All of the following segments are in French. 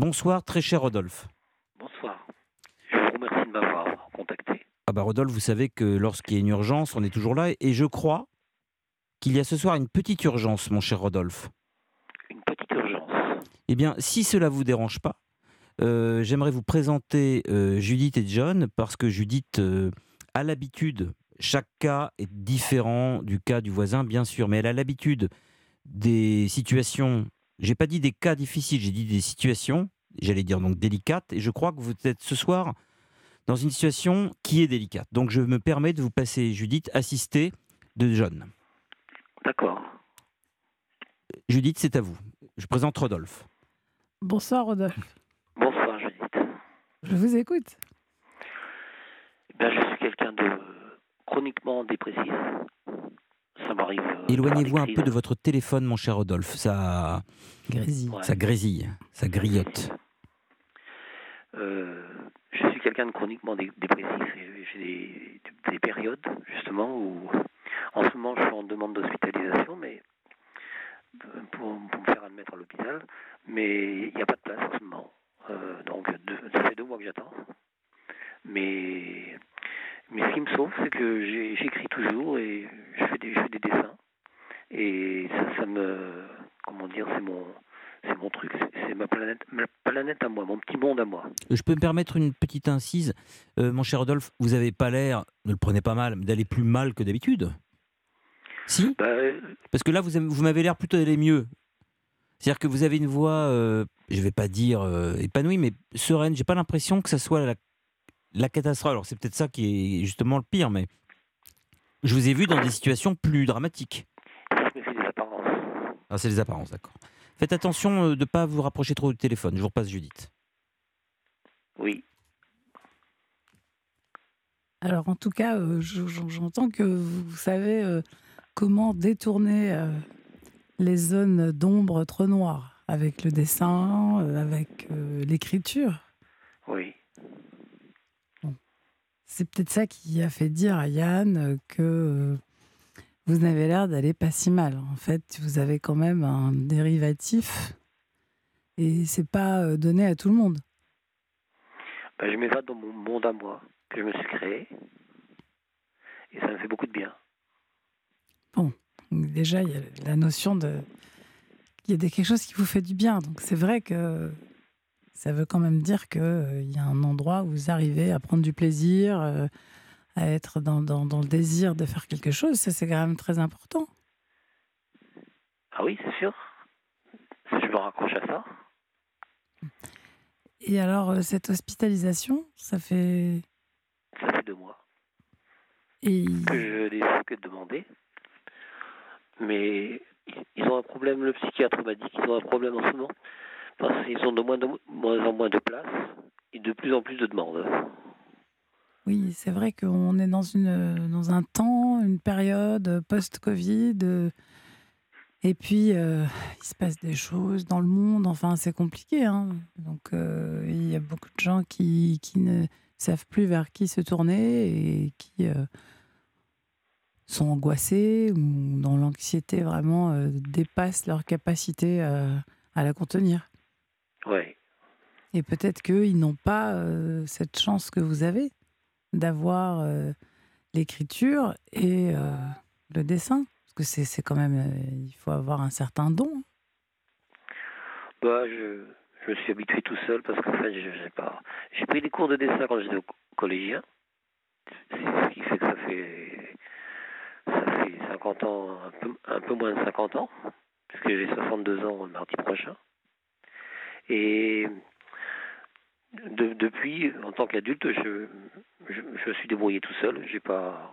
Bonsoir, très cher Rodolphe. Bonsoir. Je vous remercie de m'avoir contacté. Ah bah Rodolphe, vous savez que lorsqu'il y a une urgence, on est toujours là. Et je crois qu'il y a ce soir une petite urgence, mon cher Rodolphe. Une petite urgence. Eh bien, si cela vous dérange pas, euh, j'aimerais vous présenter euh, Judith et John, parce que Judith euh, a l'habitude, chaque cas est différent du cas du voisin, bien sûr, mais elle a l'habitude des situations, j'ai pas dit des cas difficiles, j'ai dit des situations, j'allais dire donc délicates, et je crois que vous êtes ce soir dans une situation qui est délicate. Donc je me permets de vous passer, Judith, assistée de John. D'accord. Judith, c'est à vous. Je présente Rodolphe. Bonsoir Rodolphe. Bonsoir, Judith. Je vous écoute. Ben, je suis quelqu'un de chroniquement dépressif. Ça m'arrive. euh, Éloignez-vous un peu de votre téléphone, mon cher Rodolphe. Ça, Grésille. Ouais. ça grésille, ça griotte. Euh, je suis quelqu'un de chroniquement dé- dépressif. J'ai des, des périodes, justement, où en ce moment je suis en demande d'hospitalisation, mais euh, pour, pour me faire admettre à l'hôpital, mais il n'y a pas de place en ce moment. Euh, donc deux- ça fait deux mois que j'attends. Mais, mais ce qui me sauve, c'est que j'écris toujours et je fais des, je fais des dessins. Et ça, ça me. Comment dire, c'est mon. C'est mon truc, c'est- ma planète, ma planète à moi, mon petit monde à moi. Je peux me permettre une petite incise. Euh, mon cher Rodolphe, vous n'avez pas l'air, ne le prenez pas mal, d'aller plus mal que d'habitude. Si? Bah, euh, Parce que là, vous, avez- vous m'avez l'air plutôt d'aller mieux. C'est-à-dire que vous avez une voix, euh, je ne vais pas dire euh, épanouie, mais sereine. J'ai pas l'impression que ça soit la, la catastrophe. Alors c'est peut-être ça qui est justement le pire, mais je vous ai vu dans des situations plus dramatiques. fais des apparences. Ah, c'est les apparences, d'accord. Faites attention euh, de ne pas vous rapprocher trop du téléphone. Je vous repasse Judith. Oui. Alors en tout cas, euh, je- je- j'entends que vous savez euh, comment détourner euh, les zones d'ombre trop noires avec le dessin, euh, avec euh, l'écriture. Oui. C'est peut-être ça qui a fait dire à Yann euh, que euh, vous avez l'air d'aller pas si mal. En fait, vous avez quand même un dérivatif et c'est pas euh, donné à tout le monde. Bah, je m'évade dans mon monde à moi, que je me suis créé. Et ça me fait beaucoup de bien. Donc, déjà, il y a la notion de qu'il y a quelque chose qui vous fait du bien. Donc c'est vrai que ça veut quand même dire qu'il y a un endroit où vous arrivez à prendre du plaisir, euh, à être dans, dans- dans le désir de faire quelque chose. Ça, c'est quand même très important. Ah oui, c'est sûr. Je me raccroche à ça. Et alors, euh, cette hospitalisation, ça fait... Ça fait deux mois Et... que je n'ai fait que demander. Mais ils ont un problème, le psychiatre m'a dit qu'ils ont un problème en ce moment. Parce qu'ils ont de moins, en moins de place et de plus en plus de demandes. Oui, c'est vrai qu'on est dans, une, dans un temps, une période post-Covid. euh, Et puis, euh, il se passe des choses dans le monde. Enfin, c'est compliqué. hein. Donc, euh, il y a beaucoup de gens qui, qui ne savent plus vers qui se tourner et qui sont angoissés ou dans l'anxiété vraiment dépassent leur capacité à la contenir. Ouais. Et peut-être qu'ils n'ont pas euh, cette chance que vous avez d'avoir euh, l'écriture et euh, le dessin. Parce que c'est quand même, il faut avoir un certain don. Bah, je, je me suis habitué tout seul parce qu'en fait, je j'ai pas. J'ai pris des cours de dessin quand j'étais au collégien. C'est ce qui fait que ça fait. Ça fait 50 ans, un peu, un peu moins de 50 ans, puisque j'ai 62 ans le mardi prochain. Et de- depuis, en tant qu'adulte, je, je, suis débrouillé tout seul. J'ai pas,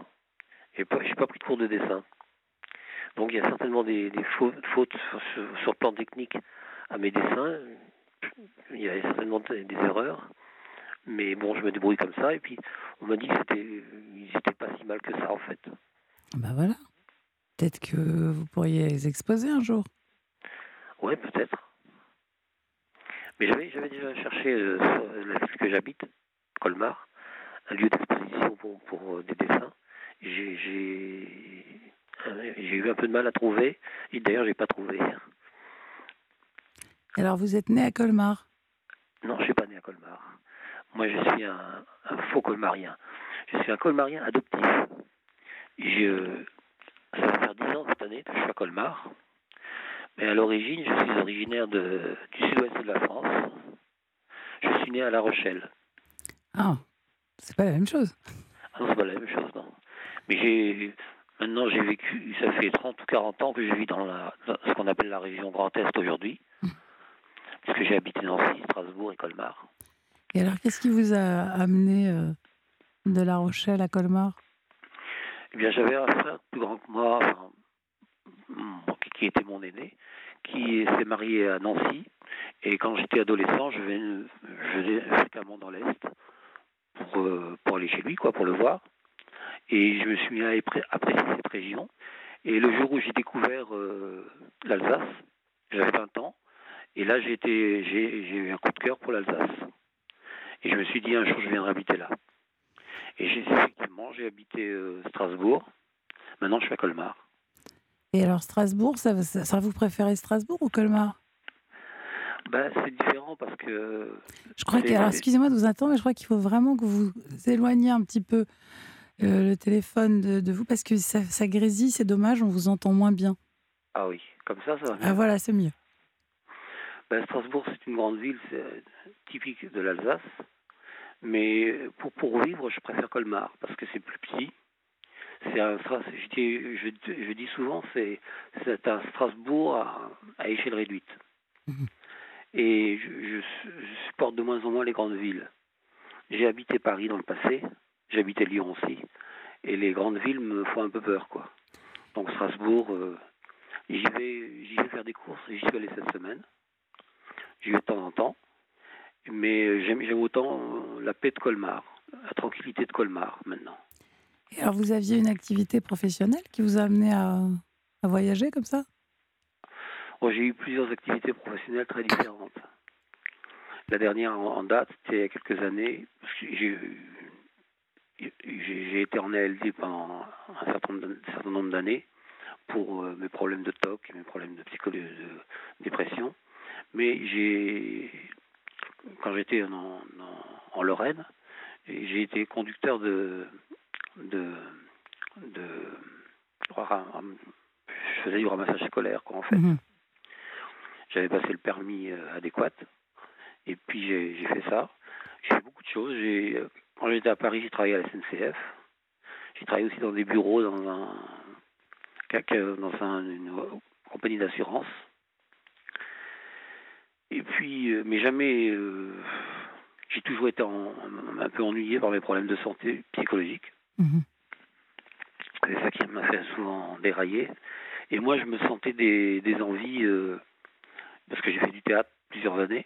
j'ai pas, j'ai pas pris de cours de dessin. Donc il y a certainement des, des fautes, fautes sur, sur- le plan technique à mes dessins. Il y a certainement des erreurs. Mais bon, je me débrouille comme ça. Et puis, on m'a dit que c'était, ils étaient pas si mal que ça, en fait. Ben voilà. Peut-être que vous pourriez les exposer un jour. Ouais, peut-être. Mais j'avais, déjà cherché euh, la ville que j'habite, Colmar, un lieu d'exposition pour, pour euh, des dessins. J'ai, euh, j'ai eu un peu de mal à trouver. Et d'ailleurs, j'ai pas trouvé. Alors, vous êtes né à Colmar? Colmar. Moi, je suis un, faux colmarien. Je suis un colmarien adoptif. Je, ça va faire 10 ans cette année que je suis à Colmar. Mais à l'origine, je suis originaire de, du sud-ouest de la France. Je suis né à La Rochelle. Ah, c'est pas la même chose. Ah non, c'est pas la même chose, non. Mais j'ai maintenant j'ai vécu, ça fait 30 ou 40 ans que je vis dans, la, ce qu'on appelle la région Grand Est aujourd'hui. Hum. Parce que j'ai habité Nancy, Strasbourg et Colmar. Et alors, qu'est-ce qui vous a amené euh, de La Rochelle à Colmar? Eh bien, j'avais un frère plus grand que moi, qui était mon aîné, qui s'est marié à Nancy. Et quand j'étais adolescent, je venais, fréquemment dans l'Est pour, euh, pour aller chez lui, quoi, pour le voir. Et je me suis mis à apprécier cette région. Et le jour où j'ai découvert euh, l'Alsace, j'avais 20 ans, et là j'ai eu un coup de cœur pour l'Alsace. Et je me suis dit un jour je viendrai habiter là. Et effectivement j'ai habité euh, Strasbourg. Maintenant je suis à Colmar. Et alors Strasbourg, ça, ça, vous préférez Strasbourg ou Colmar? Ben, c'est différent parce que. Je crois que. Alors, excusez-moi de vous attendre, mais je crois qu'il faut vraiment que vous éloigniez un petit peu euh, le téléphone de, vous parce que ça, ça grésille, c'est dommage, on vous entend moins bien. Ah oui, comme ça, ça va. Ah voilà, c'est mieux. Ben, Strasbourg, c'est une grande ville typique de l'Alsace. Mais pour, pour vivre, je préfère Colmar parce que c'est plus petit c'est un je, je, dis souvent c'est c'est un Strasbourg à, échelle réduite. Mhm. Et je, supporte de moins en moins les grandes villes. J'ai habité Paris dans le passé, j'ai habité Lyon aussi, et les grandes villes me font un peu peur, quoi. Donc Strasbourg, euh, j'y vais, j'y vais faire des courses, j'y suis allé cette semaine. J'y vais de temps en temps, mais j'aime, j'aime autant la paix de Colmar, la tranquillité de Colmar maintenant. Et alors, vous aviez une activité professionnelle qui vous a amené à, voyager comme ça? Oh, J'ai eu plusieurs activités professionnelles très différentes. La dernière en date, c'était il y a quelques années. J'ai été en ALD pendant un certain, nombre d'années pour euh, mes problèmes de TOC, mes problèmes de dépression. Mais j'ai, quand j'étais en Lorraine, j'ai été conducteur de, de, de je faisais du ramassage scolaire quoi en fait. Mhm. J'avais passé le permis euh, adéquat et puis j'ai fait ça. J'ai fait beaucoup de choses. J'ai quand j'étais à Paris, j'ai travaillé à la SNCF. J'ai travaillé aussi dans des bureaux dans un dans un, une compagnie d'assurance. Et puis, euh, mais jamais, euh, j'ai toujours été un peu ennuyé par mes problèmes de santé psychologique. Mhm. C'est ça qui m'a fait souvent dérailler. Et moi, je me sentais des, des envies, euh, parce que j'ai fait du théâtre plusieurs années,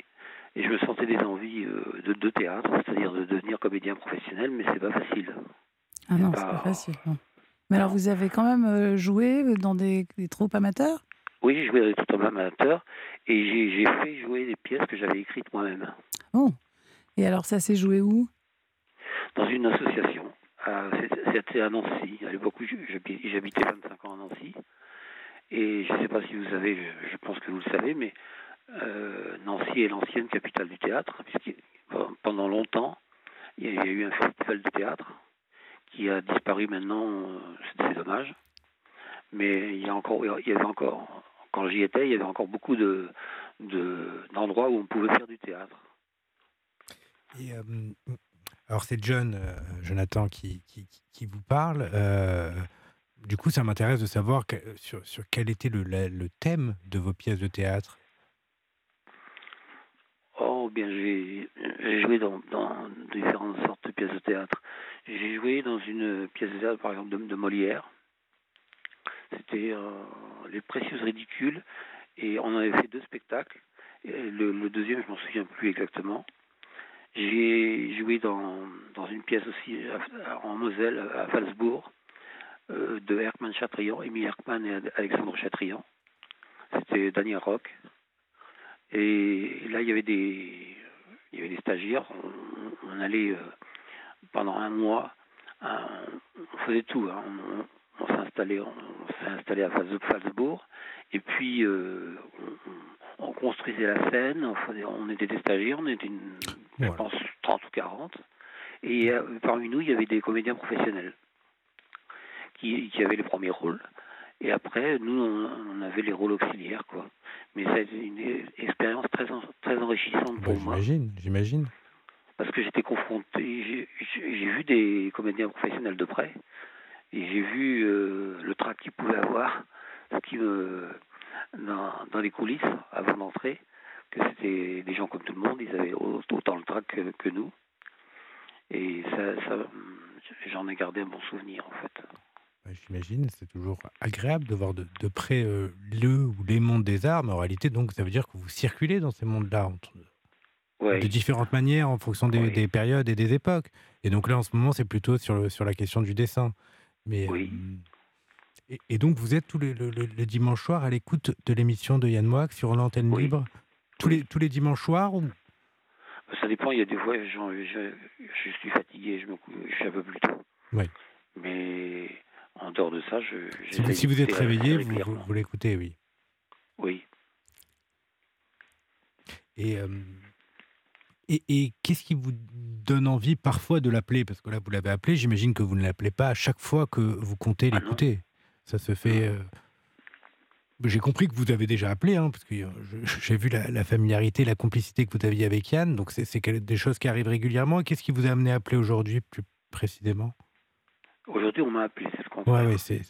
et je me sentais des envies euh, de, de, théâtre, c'est-à-dire de devenir comédien professionnel, mais c'est pas facile. Ah non, c'est pas, facile. Mais alors, vous avez quand même euh, joué dans des, troupes amateurs? Oui, j'ai joué dans des troupes amateurs, et j'ai fait jouer des pièces que j'avais écrites moi-même. Oh Et alors, ça s'est joué où? Dans une association. C'était à Nancy. À l'époque j'habitais 25 ans à Nancy. Et je ne sais pas si vous savez, je, pense que vous le savez, mais euh, Nancy est l'ancienne capitale du théâtre, puisque pendant longtemps, il y a eu un festival de théâtre qui a disparu maintenant, euh, c'est dommage. Mais il y a encore, il y avait encore, quand j'y étais, il y avait encore beaucoup de d'endroits où on pouvait faire du théâtre. Et euh, alors c'est John, euh, Jonathan, qui, qui, vous parle. Euh, du coup, ça m'intéresse de savoir sur, sur, quel était le, le, thème de vos pièces de théâtre. Oh, bien, j'ai joué dans, dans, différentes sortes de pièces de théâtre. J'ai joué dans une pièce de théâtre, par exemple, de, Molière. C'était euh, Les Précieuses Ridicules. Et on avait fait deux spectacles. le, le, deuxième, je m'en souviens plus exactement. J'ai joué dans, dans une pièce aussi en Moselle, à Falsbourg, euh, de Herkman Chatrian, Émile Herkman et Alexandre Chatrian. C'était Daniel Rock. Et là, il y avait des, y avait des stagiaires. On, allait euh, pendant un mois, on faisait tout. Hein. On, s'est installé, on, s'est installé à Falsbourg. Et puis, euh, on, construisait la scène. On, on était des stagiaires. On était une je pense 30 ou 40. Et parmi nous, il y avait des comédiens professionnels qui, qui avaient les premiers rôles. Et après, nous, on, avait les rôles auxiliaires, quoi. Mais ça a été une expérience très, très enrichissante bah, pour moi. J'imagine, j'imagine. Parce que j'étais confronté, j'ai vu des comédiens professionnels de près, et j'ai vu euh, le trac qu'ils pouvaient avoir, ce qui me, dans, dans les coulisses, avant d'entrer, que c'était des gens comme tout le monde, ils avaient autant le trac que, que nous. Et ça, ça j'en ai gardé un bon souvenir, en fait. J'imagine, c'est toujours agréable de voir de, de près euh, le ou les mondes des arts, mais en réalité, donc, ça veut dire que vous circulez dans ces mondes-là de différentes manières en fonction des, périodes et des époques. Et donc là, en ce moment, c'est plutôt sur, le, sur la question du dessin. Mais, oui. Euh, et, donc, vous êtes tous les, le, dimanche soir à l'écoute de l'émission de Yann Moix sur l'antenne libre tous, les, tous les dimanches soirs ou... Ça dépend, il y a des fois, je, je, je suis fatigué, je, me, je suis un peu plus tôt. Oui. Mais en dehors de ça, je. Si vous, si vous êtes réveillé, vous, vous, l'écoutez, oui. Oui. Et, euh, et, et qu'est-ce qui vous donne envie parfois de l'appeler? Parce que là, vous l'avez appelé, j'imagine que vous ne l'appelez pas à chaque fois que vous comptez ah l'écouter. ça se fait. Euh, j'ai compris que vous avez déjà appelé, hein, parce que euh, j'ai vu la, la, familiarité, la complicité que vous aviez avec Yann, donc c'est des choses qui arrivent régulièrement. Qu'est-ce qui vous a amené à appeler aujourd'hui plus précisément? Aujourd'hui, on m'a appelé, c'est ce Ouais, ouais, c'est.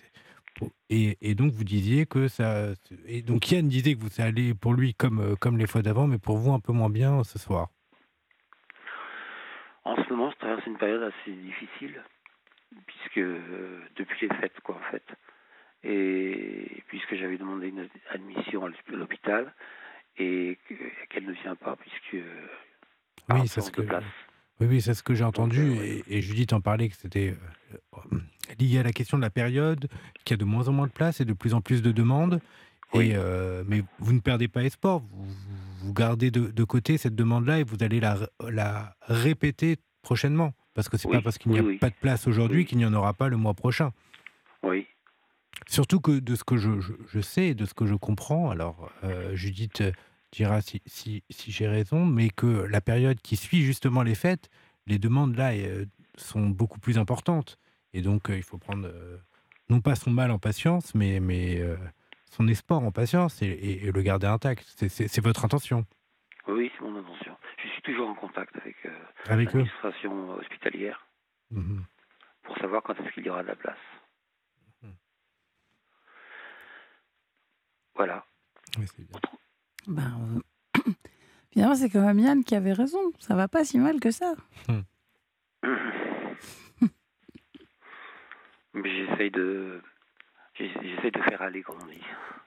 Et, et, donc vous disiez que ça. Et donc Yann disait que vous ça allait pour lui comme, euh, comme les fois d'avant, mais pour vous un peu moins bien ce soir. En ce moment, je traverse une période assez difficile, puisque euh, depuis les fêtes, quoi, en fait. Et puisque j'avais demandé une admission à l'hôpital et qu'elle ne vient pas, puisque. Oui, c'est ce que. Place. Oui, oui c'est ce que j'ai entendu. Et, Judith en parlait que c'était euh, lié à la question de la période, qu'il y a de moins en moins de place et de plus en plus de demandes. Et, euh, mais vous ne perdez pas espoir. Vous, vous gardez de, côté cette demande-là et vous allez la, la répéter prochainement. Parce que c'est pas parce qu'il n'y a pas de place aujourd'hui qu'il n'y en aura pas le mois prochain. Oui. Surtout que de ce que je, je, sais et de ce que je comprends, alors euh, Judith dira si, si, si j'ai raison, mais que la période qui suit justement les fêtes, les demandes là euh, sont beaucoup plus importantes. Et donc, euh, il faut prendre euh, non pas son mal en patience, mais, mais son espoir en patience et, le garder intact. C'est votre intention Oui, c'est mon intention. Je suis toujours en contact avec, avec l'administration hospitalière mmh pour savoir quand est-ce qu'il y aura de la place. Voilà. Oui, ben, euh, finalement, c'est quand même Yann qui avait raison. Ça va pas si mal que ça. Hmm. J'essaye de. J'essaie de faire aller, comme on dit.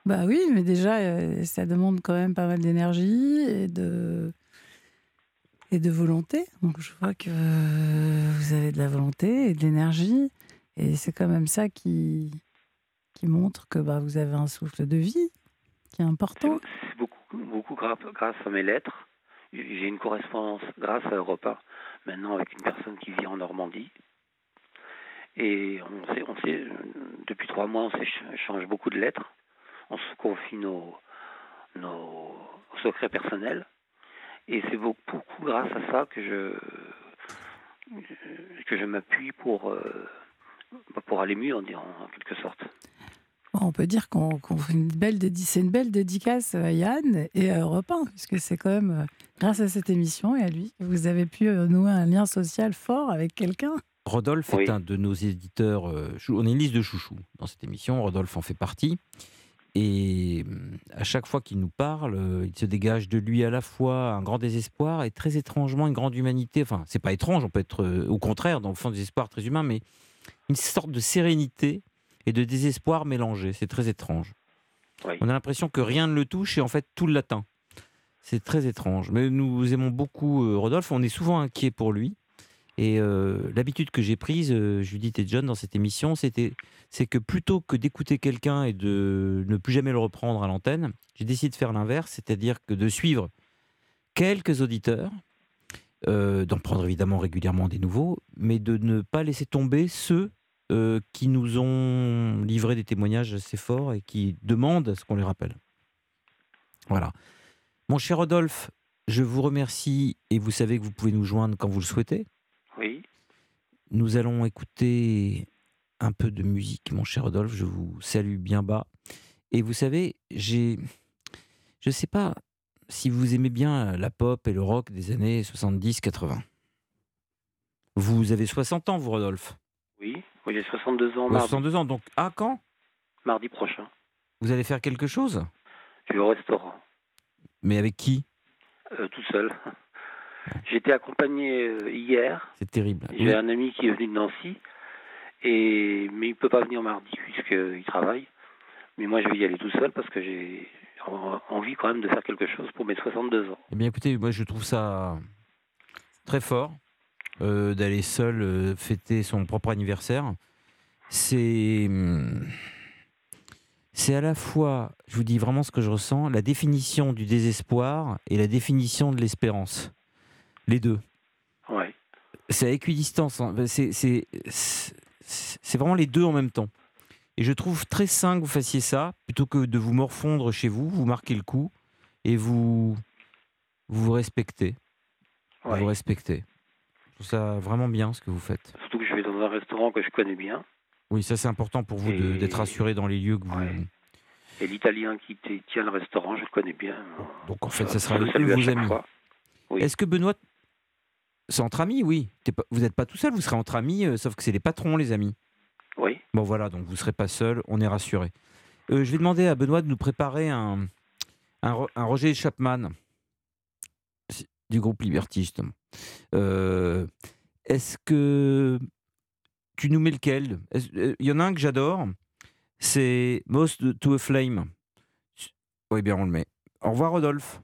Bah oui, mais déjà, euh, ça demande quand même pas mal d'énergie et de et de volonté. Donc je vois que vous avez de la volonté et de l'énergie. Et c'est quand même ça qui, montre que bah, vous avez un souffle de vie qui est important. C'est beaucoup beaucoup grâce, à mes lettres. J'ai une correspondance grâce à Europa, maintenant avec une personne qui vit en Normandie. Et on sait, on sait depuis trois mois, on s'échange beaucoup de lettres. On se confie nos, nos secrets personnels. Et c'est beaucoup, grâce à ça que je, que je m'appuie pour, euh, pour aller mieux, en, en quelque sorte. On peut dire qu'on fait une belle c'est une belle dédicace à Yann et à Europe 1, puisque c'est quand même euh, grâce à cette émission et à lui que vous avez pu euh, nouer un lien social fort avec quelqu'un. Rodolphe est un de nos éditeurs. Euh, on a une liste de chouchous dans cette émission. Rodolphe en fait partie. Et à chaque fois qu'il nous parle, il se dégage de lui à la fois un grand désespoir et très étrangement une grande humanité. Enfin, c'est pas étrange, on peut être au contraire dans le fond désespoir très humain, mais une sorte de sérénité et de désespoir mélangé. C'est très étrange. On a l'impression que rien ne le touche et en fait tout l'atteint. C'est très étrange. Mais nous aimons beaucoup euh, Rodolphe. On est souvent inquiet pour lui. Et euh, l'habitude que j'ai prise, euh, Judith et John, dans cette émission, c'était, c'est que plutôt que d'écouter quelqu'un et de ne plus jamais le reprendre à l'antenne, j'ai décidé de faire l'inverse, c'est-à-dire que de suivre quelques auditeurs, d'en prendre évidemment régulièrement des nouveaux, mais de ne pas laisser tomber ceux euh, qui nous ont livré des témoignages assez forts et qui demandent à ce qu'on les rappelle. Voilà. Mon cher Rodolphe, je vous remercie et vous savez que vous pouvez nous joindre quand vous le souhaitez. Oui. Nous allons écouter un peu de musique, mon cher Rodolphe. Je vous salue bien bas. Et vous savez, j'ai. Je ne sais pas si vous aimez bien la pop et le rock des années 70-80. Vous avez 60 ans, vous, Rodolphe Oui, oui j'ai 62 ans. Vous avez Mardi, 62 ans, donc à quand? Mardi prochain. Vous allez faire quelque chose? Je vais au restaurant, Mais avec qui? Euh, tout seul. Été accompagné euh, hier. C'est terrible. J'ai un ami qui est venu de Nancy, et mais il peut pas venir mardi puisqu'il travaille. Mais moi, je vais y aller tout seul parce que j'ai en- envie quand même de faire quelque chose pour mes 62 ans. Eh bien, écoutez, moi, je trouve ça très fort euh, d'aller seul euh, fêter son propre anniversaire. C'est. hum, C'est à la fois, je vous dis vraiment ce que je ressens, la définition du désespoir et la définition de l'espérance. Les deux. Ouais. C'est à équidistance. hein. C'est- vraiment les deux en même temps. Et je trouve très sain que vous fassiez ça, plutôt que de vous morfondre chez vous, vous marquez le coup et vous vous, vous respectez. Ouais. vous respectez. Je trouve ça vraiment bien ce que vous faites. Surtout que je vais dans un restaurant que je connais bien. Oui, ça c'est important pour vous Et- d'être assuré dans les lieux que vous. Ouais. Et l'italien qui tient le restaurant, je le connais bien. Donc en fait, ça sera le amis. fois. Oui. Est-ce que Benoît, c'est entre amis, oui. Pas- vous n'êtes pas tout seul, vous serez entre amis, euh, sauf que c'est les patrons, les amis. Oui. Bon voilà, donc vous ne serez pas seul, on est rassuré. Euh, je vais demander à Benoît de nous préparer un, un, Ro- un Roger Chapman du groupe Liberty, justement. Euh, Est-ce que tu nous mets lequel? Euh, Il y en a un que j'adore, c'est Most to a Flame. Oui, bien, on le met. Au revoir, Rodolphe.